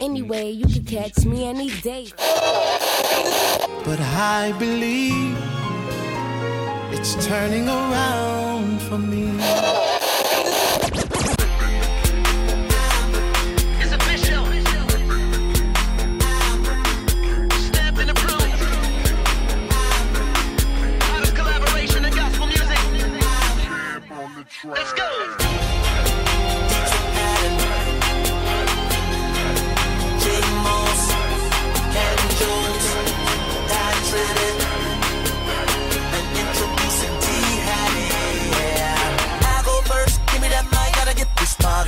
Anyway, you can catch me any day. But I believe it's turning around for me.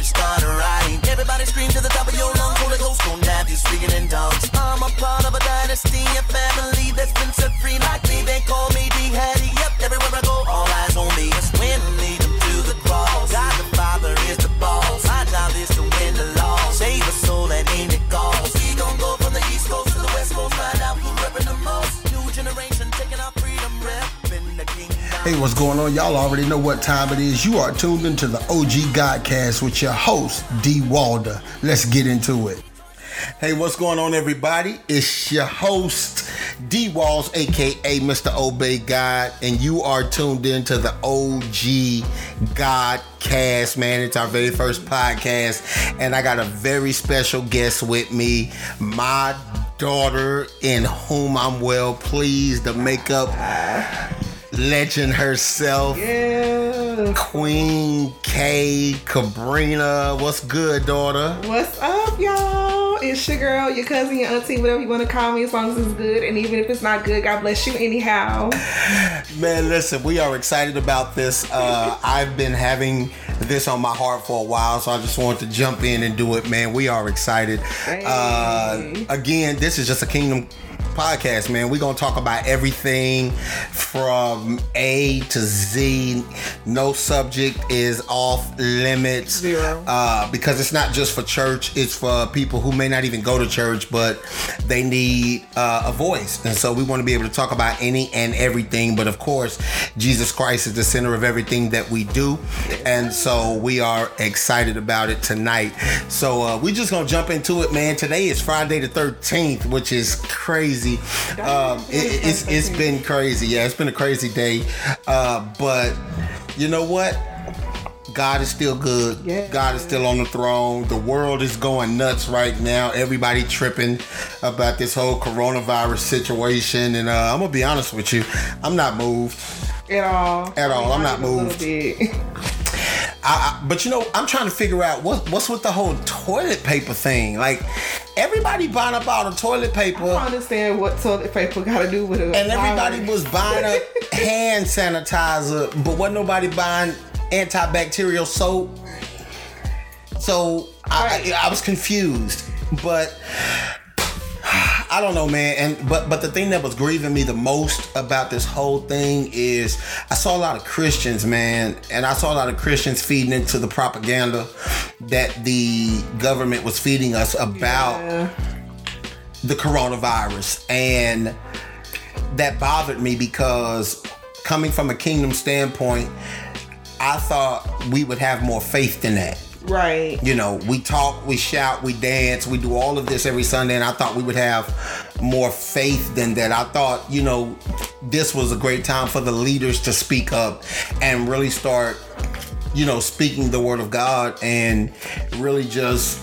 Started right. Everybody scream to the top of your Hey, what's going on? Y'all already know what time it is. You are tuned into the OG Godcast with your host, D. Walder. Let's get into it. Hey, what's going on, everybody? It's your host, D. Walls, aka Mr. Obey God, and you are tuned into the OG Godcast, man. It's our very first podcast, and I got a very special guest with me, my daughter, in whom I'm well pleased to make up legend herself, Queen K Cabrina. What's good, daughter? What's up, y'all? It's your girl, your cousin, your auntie, whatever you want to call me, as long as it's good. And even if it's not good, God bless you anyhow. Man, listen, we are excited about this. Uh, I've been having this on my heart for a while, so I just wanted to jump in and do it, man. We are excited. Uh, again, this is just a Kingdom podcast, man. We're gonna talk about everything from A to Z. No subject is off limits. Zero. Uh, because it's not just for church, it's for people who may not even go to church, but they need uh, a voice. And so we want to be able to talk about any and everything. But of course, Jesus Christ is the center of everything that we do. And so we are excited about it tonight. So uh, we're just going to jump into it, man. Today is Friday the 13th, which is crazy. Um, it, it's, it's been crazy. Yeah, it's been a crazy day. Uh, but you know what? God is still good. Yeah. God is still on the throne. The world is going nuts right now. Everybody tripping about this whole coronavirus situation. And uh, I'm gonna be honest with you, I'm not moved. At all. At all, I'm not moved. I, I, but you know, I'm trying to figure out what what's with the whole toilet paper thing. Like everybody buying up all the toilet paper. I don't understand what toilet paper got to do with it. and everybody was buying up hand sanitizer, but wasn't nobody buying antibacterial soap. So Right. I, I, I was confused, but I don't know, man. And but but the thing that was grieving me the most about this whole thing is I saw a lot of Christians, man, and I saw a lot of Christians feeding into the propaganda that the government was feeding us about Yeah. the coronavirus and that bothered me because coming from a kingdom standpoint i thought we would have more faith than that Right. you know we talk we shout we dance we do all of this every sunday and i thought we would have more faith than that. I thought you know this was a great time for the leaders to speak up and really start you know speaking the word of god and really just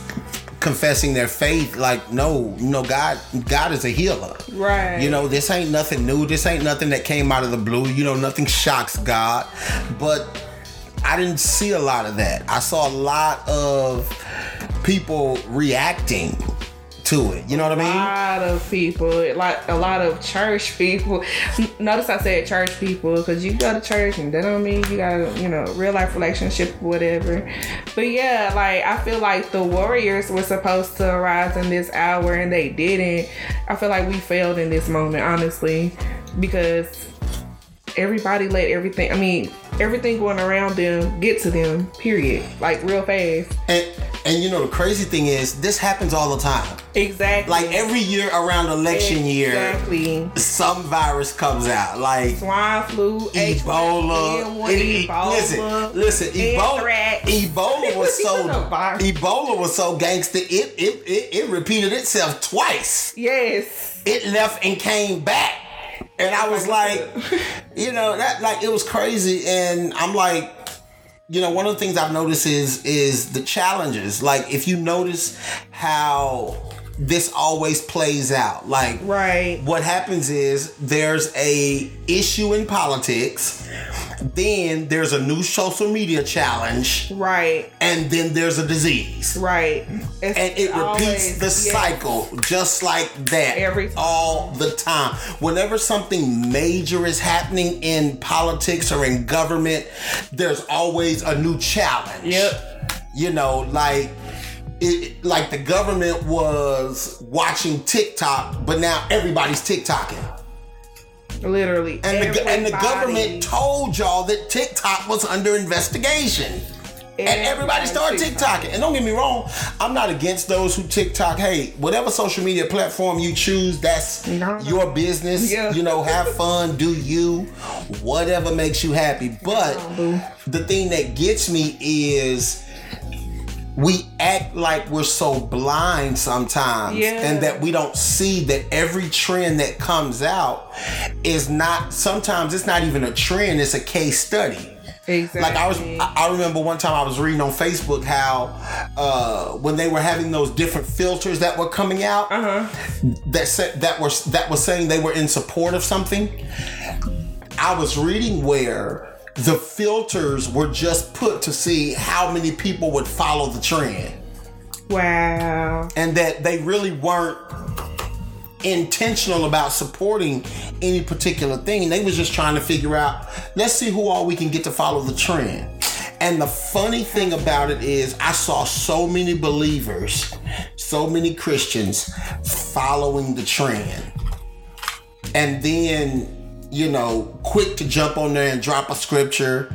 confessing their faith. Like no no god god is a healer. Right. you know this ain't nothing new. This ain't nothing that came out of the blue. You know nothing shocks god. But i didn't see a lot of that i saw a lot of people reacting to it you know what I mean A lot of people, like a lot of church people. Notice I said church people because you go to church and that don't mean you got a you know real life relationship, whatever. But yeah, like I feel like the Warriors were supposed to arise in this hour and they didn't. I feel like we failed in this moment, honestly, because everybody let everything. I mean, everything going around them get to them. Period. Like real fast. and And you know the crazy thing is, this happens all the time. Exactly. Like every year around election year, some virus comes out. Like Swine flu, Ebola. H1N1, It- it- Ebola. listen, listen. Ebola. Ebola was so. Ebola was so gangster. It it, it it repeated itself twice. Yes. It left and came back, and I was like, you know, that like it was crazy. And I'm like, you know, one of the things I've noticed is is the challenges. Like if you notice how this always plays out, like Right. what happens is there's a issue in politics then there's a new social media challenge Right. and then there's a disease Right. It's and it repeats always- the yes. cycle just like that Every time. all the time whenever something major is happening in politics or in government there's always a new challenge Yep. you know like it, like the government was watching TikTok, but now everybody's TikToking. Literally. And the, and the government told y'all that TikTok was under investigation. And everybody started TikToking. And don't get me wrong, I'm not against those who TikTok. Hey, whatever social media platform you choose, that's No. your business. Yeah. You know, have fun, do you, whatever makes you happy. But boo. the thing that gets me is we act like we're so blind sometimes Yeah. and that we don't see that every trend that comes out is not sometimes it's not even a trend it's a case study Exactly. like I was, I remember one time I was reading on Facebook how uh, when they were having those different filters that were coming out, Uh-huh. that said that were that was saying they were in support of something. I was reading where the filters were just put to see how many people would follow the trend, Wow. and that they really weren't intentional about supporting any particular thing. They was just trying to figure out, let's see who all we can get to follow the trend. And the funny thing about it is I saw so many believers, so many Christians following the trend. And then, you know, quick to jump on there and drop a scripture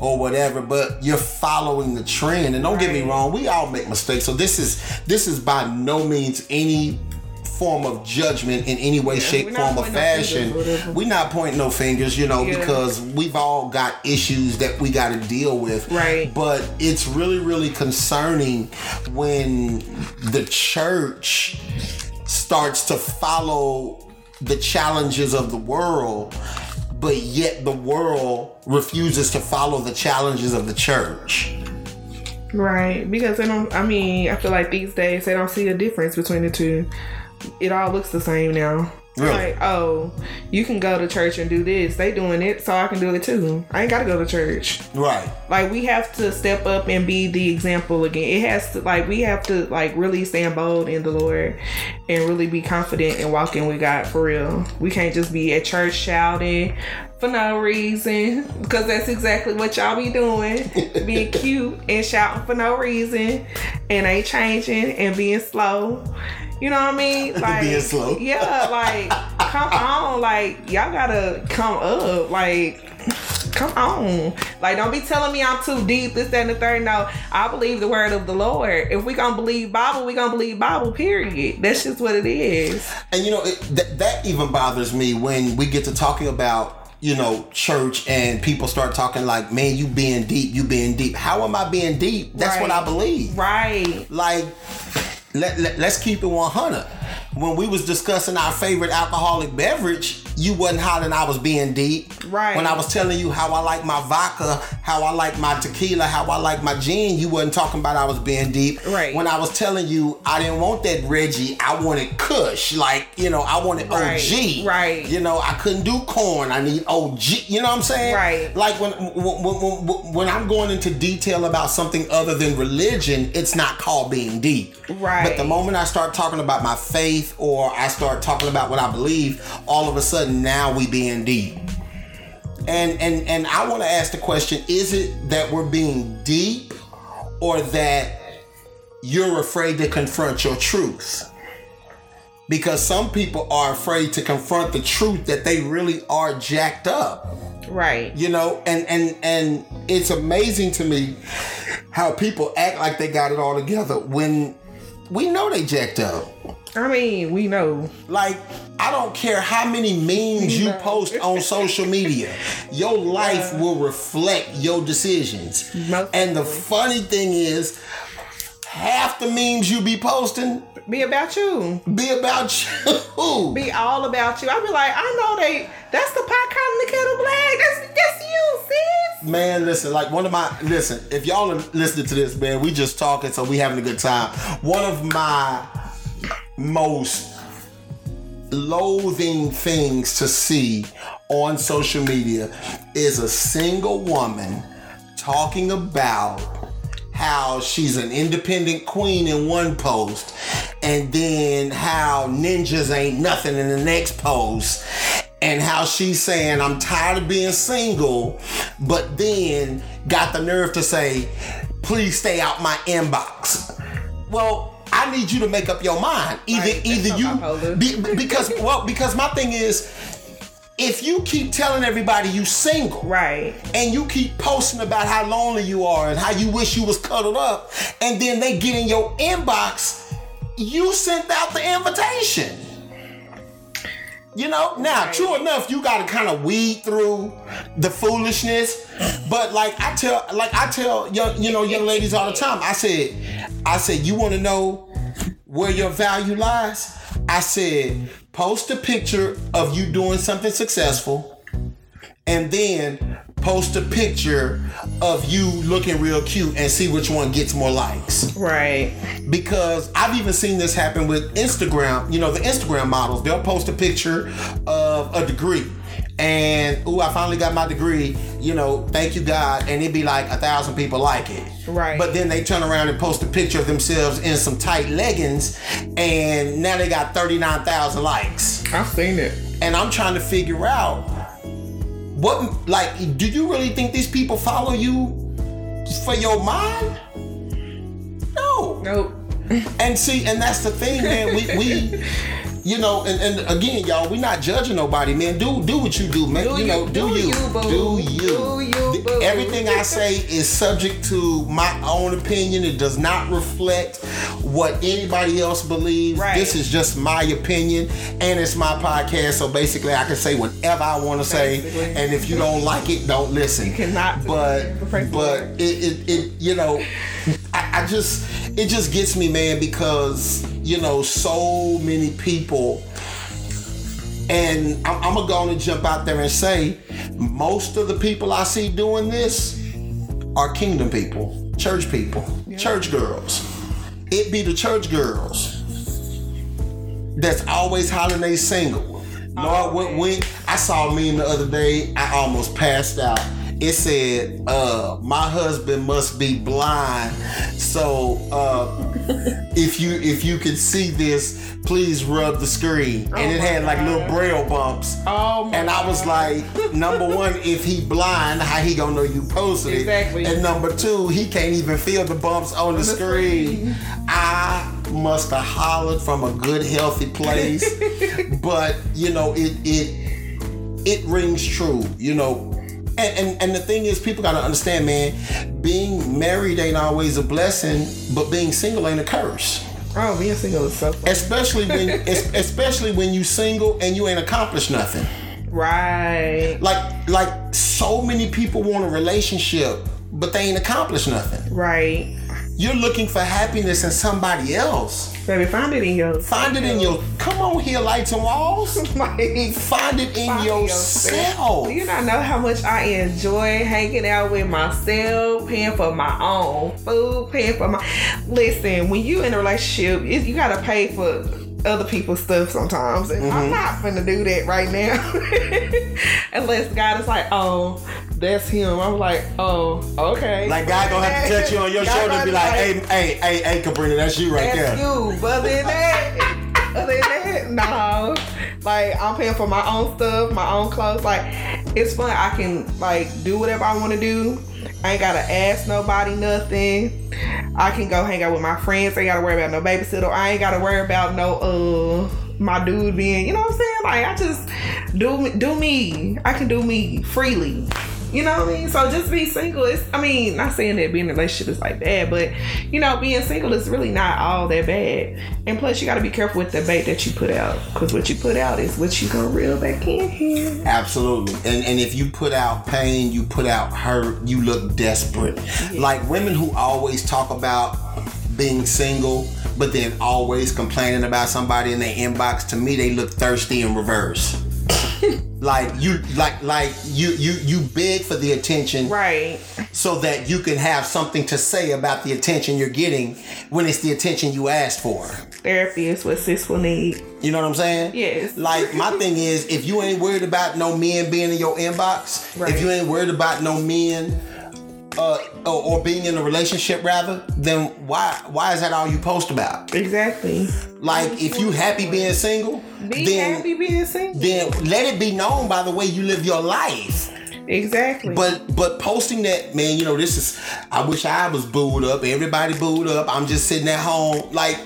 or whatever, but you're following the trend. And don't get me wrong, we all make mistakes. So this is this is by no means any form of judgment in any way, shape, form, or pointing no fashion. we're not pointing no fingers, you know, Yeah. because we've all got issues that we got to deal with. Right. But it's really, really concerning when the church starts to follow the challenges of the world, but yet the world refuses to follow the challenges of the church. Right. Because they don't, I mean, I feel like these days they don't see a difference between the two. It all looks the same now. Really? Like, oh, you can go to church and do this. They doing it, so I can do it too. I ain't got to go to church. Right. Like, we have to step up and be the example again. It has to, like, we have to, like, really stand bold in the Lord and really be confident in walking with God for real. We can't just be at church shouting for no reason because that's exactly what y'all be doing being cute and shouting for no reason and ain't changing and being slow. You know what i mean? Like Being slow. yeah like come on like y'all gotta come up like come on. Like don't be telling me i'm too deep this that and the third. No i believe the word of the lord. If we gonna believe bible we gonna believe bible period. That's just what it is. And you know, it, that, that even bothers me when we get to talking about, you know, church and people start talking like, man, you being deep, you being deep. How am I being deep? That's what I believe. right Like, let, let, let's keep it 100. When we was discussing our favorite alcoholic beverage, you wasn't hollering I was being deep. Right. When I was telling you how I like my vodka, how I like my tequila, how I like my gin, you wasn't talking about I was being deep. Right. When I was telling you I didn't want that Reggie, I wanted Kush. Like, you know, I wanted Right. OG. Right. You know, I couldn't do corn. I need OG. You know what I'm saying? Right. Like when when, when, when when I'm going into detail about something other than religion, it's not called being deep. Right. But the moment I start talking about my faith or I start talking about what I believe, all of a sudden now we being deep. And and and I want to ask the question, is it that we're being deep or that you're afraid to confront your truth? because some people are afraid to confront the truth that they really are jacked up Right. you know and and and it's amazing to me how people act like they got it all together when we know they jacked up I mean, we know. like i don't care how many memes you post on social media your life will reflect your decisions Most and the funny thing is half the memes you be posting Be about you. be about you Be all about you. I be like, I know they. That's the pot calling the kettle black. That's that's you, sis. Man, listen, like one of my listen, if y'all are listening to this, man, we just talking, so we having a good time. One of my most loathing things to see on social media is a single woman talking about how she's an independent queen in one post and then how ninjas ain't nothing in the next post and how she's saying I'm tired of being single but then got the nerve to say please stay out my inbox. Well I need you to make up your mind either Right, either you be, because well because my thing is if you keep telling everybody you single Right. and you keep posting about how lonely you are and how you wish you was cuddled up, and then they get in your inbox, you sent out the invitation. You know, now true enough, you gotta kind of weed through the foolishness. But like I tell, like I tell young, you know, young ladies all the time. I said, I said, you want to know where your value lies? I said, post a picture of you doing something successful and then post a picture of you looking real cute and see which one gets more likes. Right. Because I've even seen this happen with Instagram. You know, the Instagram models, they'll post a picture of a degree. And ooh, I finally got my degree, you know, thank you God, and it'd be like a thousand people like it. Right. But then they turn around and post a picture of themselves in some tight leggings, and now they got 39,000 likes I've seen it. and I'm trying to figure out what like do you really think these people follow you for your mind? No. Nope. And see, and that's the thing, man. We we you know, and, and again, y'all, we not judging nobody, man. Do do what you do, man. Do you you- know, do, do you, you, do you. Do you. Everything I say is subject to my own opinion. It does not reflect what anybody else believes. Right. This is just my opinion, and it's my podcast. So basically, I can say whatever I want to say, and if you don't like it, don't listen. You cannot But but it, it, it you know I, I just it just gets me man because you know so many people and I'm, I'm gonna go and jump out there and say most of the people I see doing this are kingdom people, church people, church girls. It be the church girls that's always hollering they single. Lord, when, when I saw a meme the other day, I almost passed out. It said, uh, my husband must be blind. So uh, if you if you can see this, please rub the screen. and oh it had like little braille bumps. Oh my And I was like, number one, if he blind, how he gonna know you posted it? Exactly. And number two, he can't even feel the bumps on the, the screen. screen. I must have hollered from a good, healthy place. but you know, it it it rings true, you know. And, and and the thing is, people gotta understand, man. Being married ain't always a blessing, but being single ain't a curse. Oh, being single is so fun. Especially when, especially when you single and you ain't accomplished nothing. Right. Like like so many people want a relationship, but they ain't accomplished nothing. Right. You're looking for happiness in somebody else. Baby, find it in your. Find it in your. Come on here, lights and walls. Like, Find it in find yourself. Do you not know how much I enjoy hanging out with myself, paying for my own food, paying for my. Listen, when you in a relationship, you gotta pay for other people's stuff sometimes, and Mm-hmm. I'm not finna do that right now. Unless God is like, oh, that's him. I'm like, oh, okay. Like God gonna have to touch you on your shoulder and be like, hey, hey, hey, hey, Cabrina, that's you right That's there. you. But other than that, other than that, no. Like I'm paying for my own stuff, my own clothes. Like it's fun. I can like do whatever I want to do. I ain't gotta ask nobody nothing. I can go hang out with my friends. I ain't gotta worry about no babysitter. I ain't gotta worry about no uh my dude being, you know what I'm saying? Like I just do do me. I can do me freely. You know what I mean? So just be single. I mean, not saying that being in a relationship is like bad, but you know, being single is really not all that bad. And plus, you got to be careful with the bait that you put out, because what you put out is what you gonna reel back in here. Absolutely. And and if you put out pain, you put out hurt, you look desperate. Like women who always talk about being single, but then always complaining about somebody in their inbox, to me they look thirsty in reverse. like you like like you you you beg for the attention Right. so that you can have something to say about the attention you're getting when it's the attention you asked for. Therapy is what sis will need. You know what I'm saying? Yes. Like my thing is, if you ain't worried about no men being in your inbox, Right. if you ain't worried about no men, uh, or, or being in a relationship rather, then why why is that all you post about? Exactly. Like if you happy being single, Be then happy being single. then let it be known by the way you live your life. Exactly. But but posting that, man, you know, this is I wish I was booed up. Everybody booed up. I'm just sitting at home. Like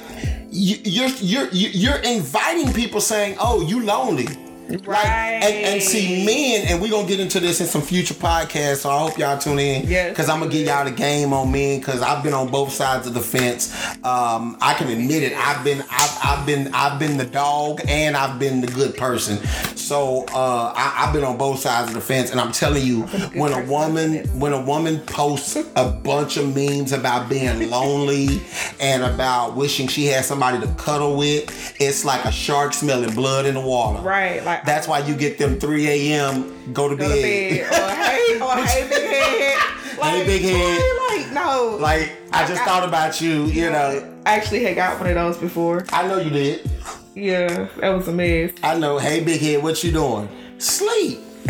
you, you're you're you're inviting people saying, "Oh, you lonely." Like, and, and see men, and we're gonna get into this in some future podcasts, so I hope y'all tune in. Yes. Cause I'm gonna give y'all the game on men, cause I've been on both sides of the fence. Um, I can admit it. I've been I've, I've been I've been the dog and I've been the good person. So uh, I, I've been on both sides of the fence, and I'm telling you, a when a woman when a woman posts a bunch of memes about being lonely and about wishing she had somebody to cuddle with, it's like a shark smelling blood in the water. right. Like That's why you get them 3 a.m. go to go to bed. bed. Or hey, or hey, big head. Like, big head. boy, Like no. like I just thought about you, you know. I actually had got one of those before. I know you did. Yeah, that was a mess. I know. Hey, big head, what you doing? Sleep.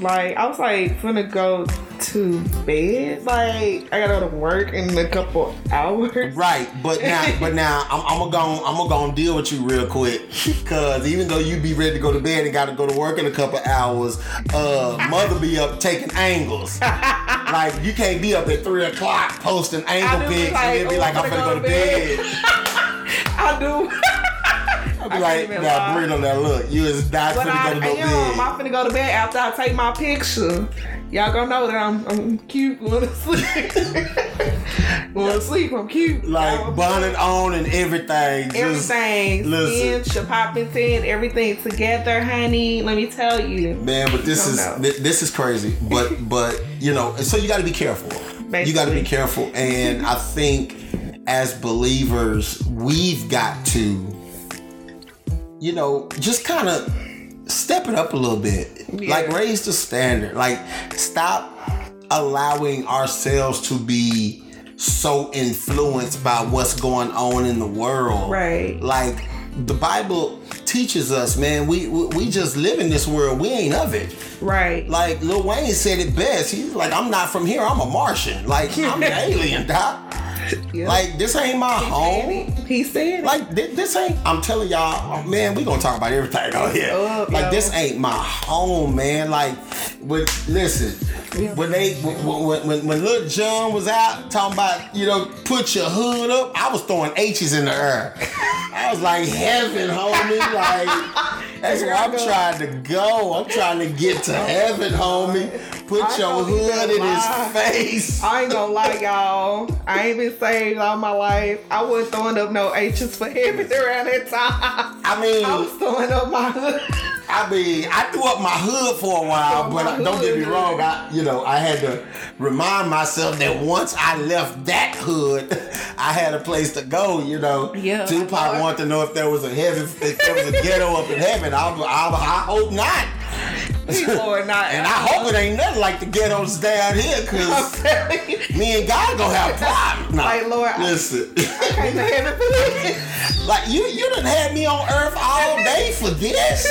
Like I was like gonna go to bed. Like I gotta go to work in a couple hours. Right, but now, but now I'm, I'm gonna go, I'm gonna go deal with you real quick, cause even though you be ready to go to bed and gotta go to work in a couple hours, uh, mother be up taking angles. like you can't be up at three o'clock posting angle pics like, and then be "Oh, like, I'm I'm finna gonna go to go to bed." bed. I do. I'll be I like, even nah, lie. Burrito, now look, you is not But finna I, go to no am. I'm bed. finna go to bed after I take my picture. Y'all gonna know that I'm, I'm cute going to sleep. going to sleep, I'm cute. Like I'm- bonnet on and everything. Everything, listen. skin, should pop in, everything together, honey. Let me tell you. Man, but this is know. thi- this is crazy. But but you know, so you got to be careful. You got to be careful, and I think as believers, we've got to, you know, just kind of step it up a little bit. Yeah. Like raise the standard. Like stop allowing ourselves to be so influenced by what's going on in the world. Right. Like the Bible teaches us, man. We we, we just live in this world. We ain't of it. Right. Like Lil Wayne said it best. He's like, I'm not from here. I'm a Martian. Like I'm an alien, doc. Like this ain't my home. He said it. Like thi- this ain't. I'm telling y'all, oh, man. We gonna talk about everything out here. up, like yo. this ain't my home, man. Like, when listen, Yeah. when they when, when when when Lil Jon was out talking about you know put your hood up, I was throwing H's in the air. I was like heaven, homie. Like that's where I'm trying to go. I'm trying to get to heaven, homie. Put I your hood in lie. his face. I ain't gonna lie, y'all. I ain't been saved all my life. I wasn't throwing up no H's for heaven around that time. I mean, I was throwing up my hood. I mean, I threw up my hood for a while, but I, don't get me wrong. I, you know, I had to remind myself that once I left that hood, I had a place to go. You know, Yeah, Tupac I wanted to know if there was a heaven, if there was a ghetto up in heaven. I, I, I hope not, or not. and I hope it ain't nothing like the ghettos down here, cause me and God gonna have problems. Nah, Like, Lord, listen. Came to heaven for this. Like you, you done had me on earth all day for this.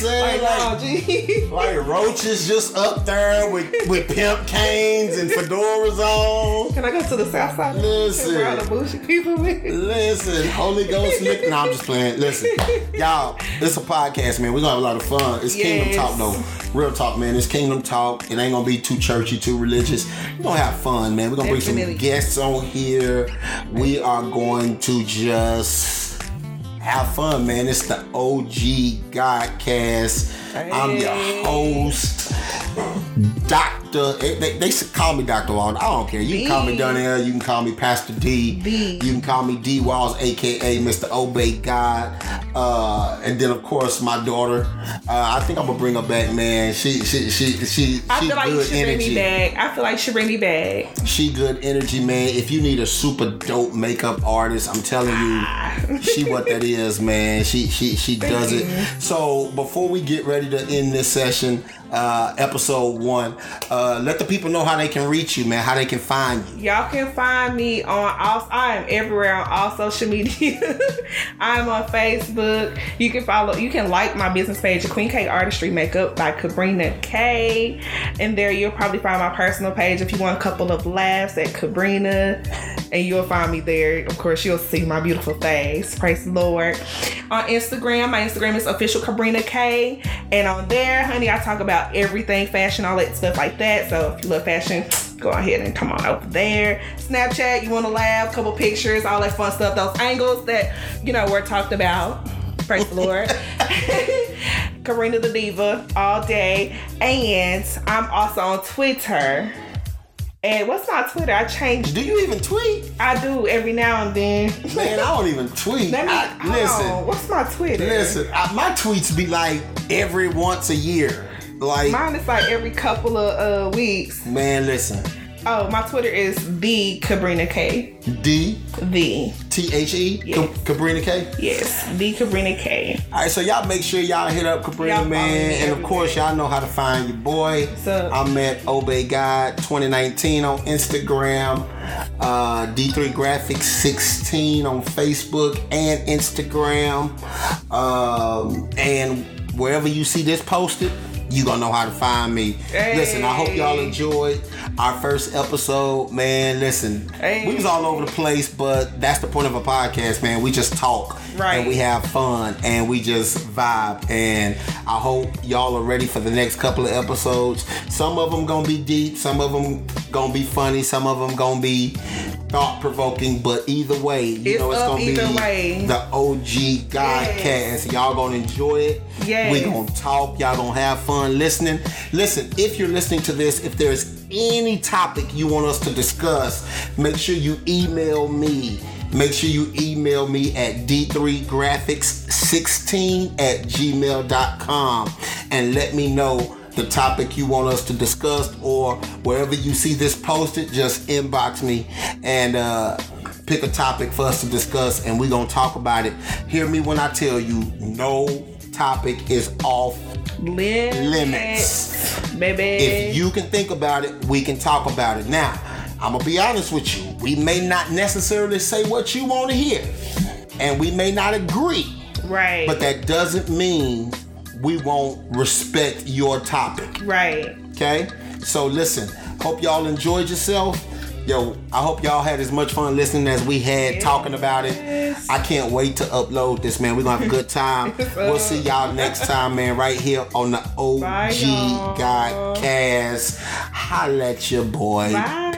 You know what I'm saying? Like, Like, like roaches just up there with, with pimp canes and fedoras on. Can I go to the south side? Listen. Where all the bullshit people with? Listen, Holy Ghost lick. No, I'm just playing. Listen, y'all, it's a podcast, man. We're gonna have a lot of fun. It's Kingdom Talk, though. Real talk, man. It's Kingdom Talk. It ain't gonna be too churchy, too religious. We're gonna have fun, man. We're gonna bring Definitely. some guests on here. We are going to just have fun, man. It's the OG Godcast. I'm your host, Doctor. They, they, they call me Doctor Walden. I don't care. You can call me. Donnell. You can call me Pastor D. D. You can call me D Walls, aka Mr. Obey God. Uh, and then of course my daughter. Uh, I think I'm gonna bring her back, man. She she she she I she feel like should bring energy. me back. I feel like should bring me back. She good energy, man. If you need a super dope makeup artist, I'm telling you, she what that is, man. She she she does it. So before we get ready to end this session, uh, episode one, uh, let the people know how they can reach you, man. How they can find you. Y'all can find me on all. I am everywhere on all social media. I'm on Facebook. You can follow. You can like my business page, Queen K Artistry Makeup by Cabrina K. And there you'll probably find my personal page if you want a couple of laughs at Cabrina, and you'll find me there. Of course, you'll see my beautiful face. Praise the Lord. On Instagram, my Instagram is official Cabrina K, and on there, honey, I talk about everything fashion, all that stuff like that. So if you love fashion go ahead and come on over there. Snapchat, you want to laugh, couple pictures, all that fun stuff, those angles that, you know, were talked about. Praise the Lord. Karina the Diva all day. And I'm also on Twitter. And what's my Twitter? I changed. Do you even tweet? I do every now and then. Man, I don't even tweet. Let me, I- listen, on. What's my Twitter? listen. I, my tweets be like every once a year. Like, Mine is like every couple of uh, weeks. man, listen. Oh, my Twitter is the Cabrina K. D The. T H E Cabrina K. Yes, the Cabrina K. All right, so y'all make sure y'all hit up Cabrina, man, and of course y'all know how to find your boy. up? I'm at Obey God 2019 on Instagram, uh, D3 Graphics 16 on Facebook and Instagram, um, and wherever you see this posted. You gonna know how to find me. Hey. Listen, I hope y'all enjoyed our first episode, man. Listen, Hey. we was all over the place, but that's the point of a podcast, man. We just talk Right. and we have fun and we just vibe. And I hope y'all are ready for the next couple of episodes. Some of them gonna be deep, some of them gonna be funny, some of them gonna be thought provoking. But either way, you It's know it's gonna be way. the OG Godcast. Yes. Y'all gonna enjoy it. Yes. We gonna talk. Y'all gonna have fun listening. Listen, if you're listening to this, if there's any topic you want us to discuss, make sure you email me. Make sure you email me at d3graphics16 at gmail.com and let me know the topic you want us to discuss or wherever you see this posted, just inbox me and uh, pick a topic for us to discuss and we're gonna talk about it. Hear me when I tell you no topic is off Limits. limits. Baby. If you can think about it, we can talk about it. Now, I'm gonna be honest with you. We may not necessarily say what you want to hear, and we may not agree, right. but that doesn't mean we won't respect your topic. right. Okay? So listen, hope y'all enjoyed yourself. Yo, I hope y'all had as much fun listening as we had talking about it. I can't wait to upload this, man. We're gonna have a good time. we'll see y'all next time, man, right here on the OG Bye, y'all. Godcast. Holla at your boy. Bye.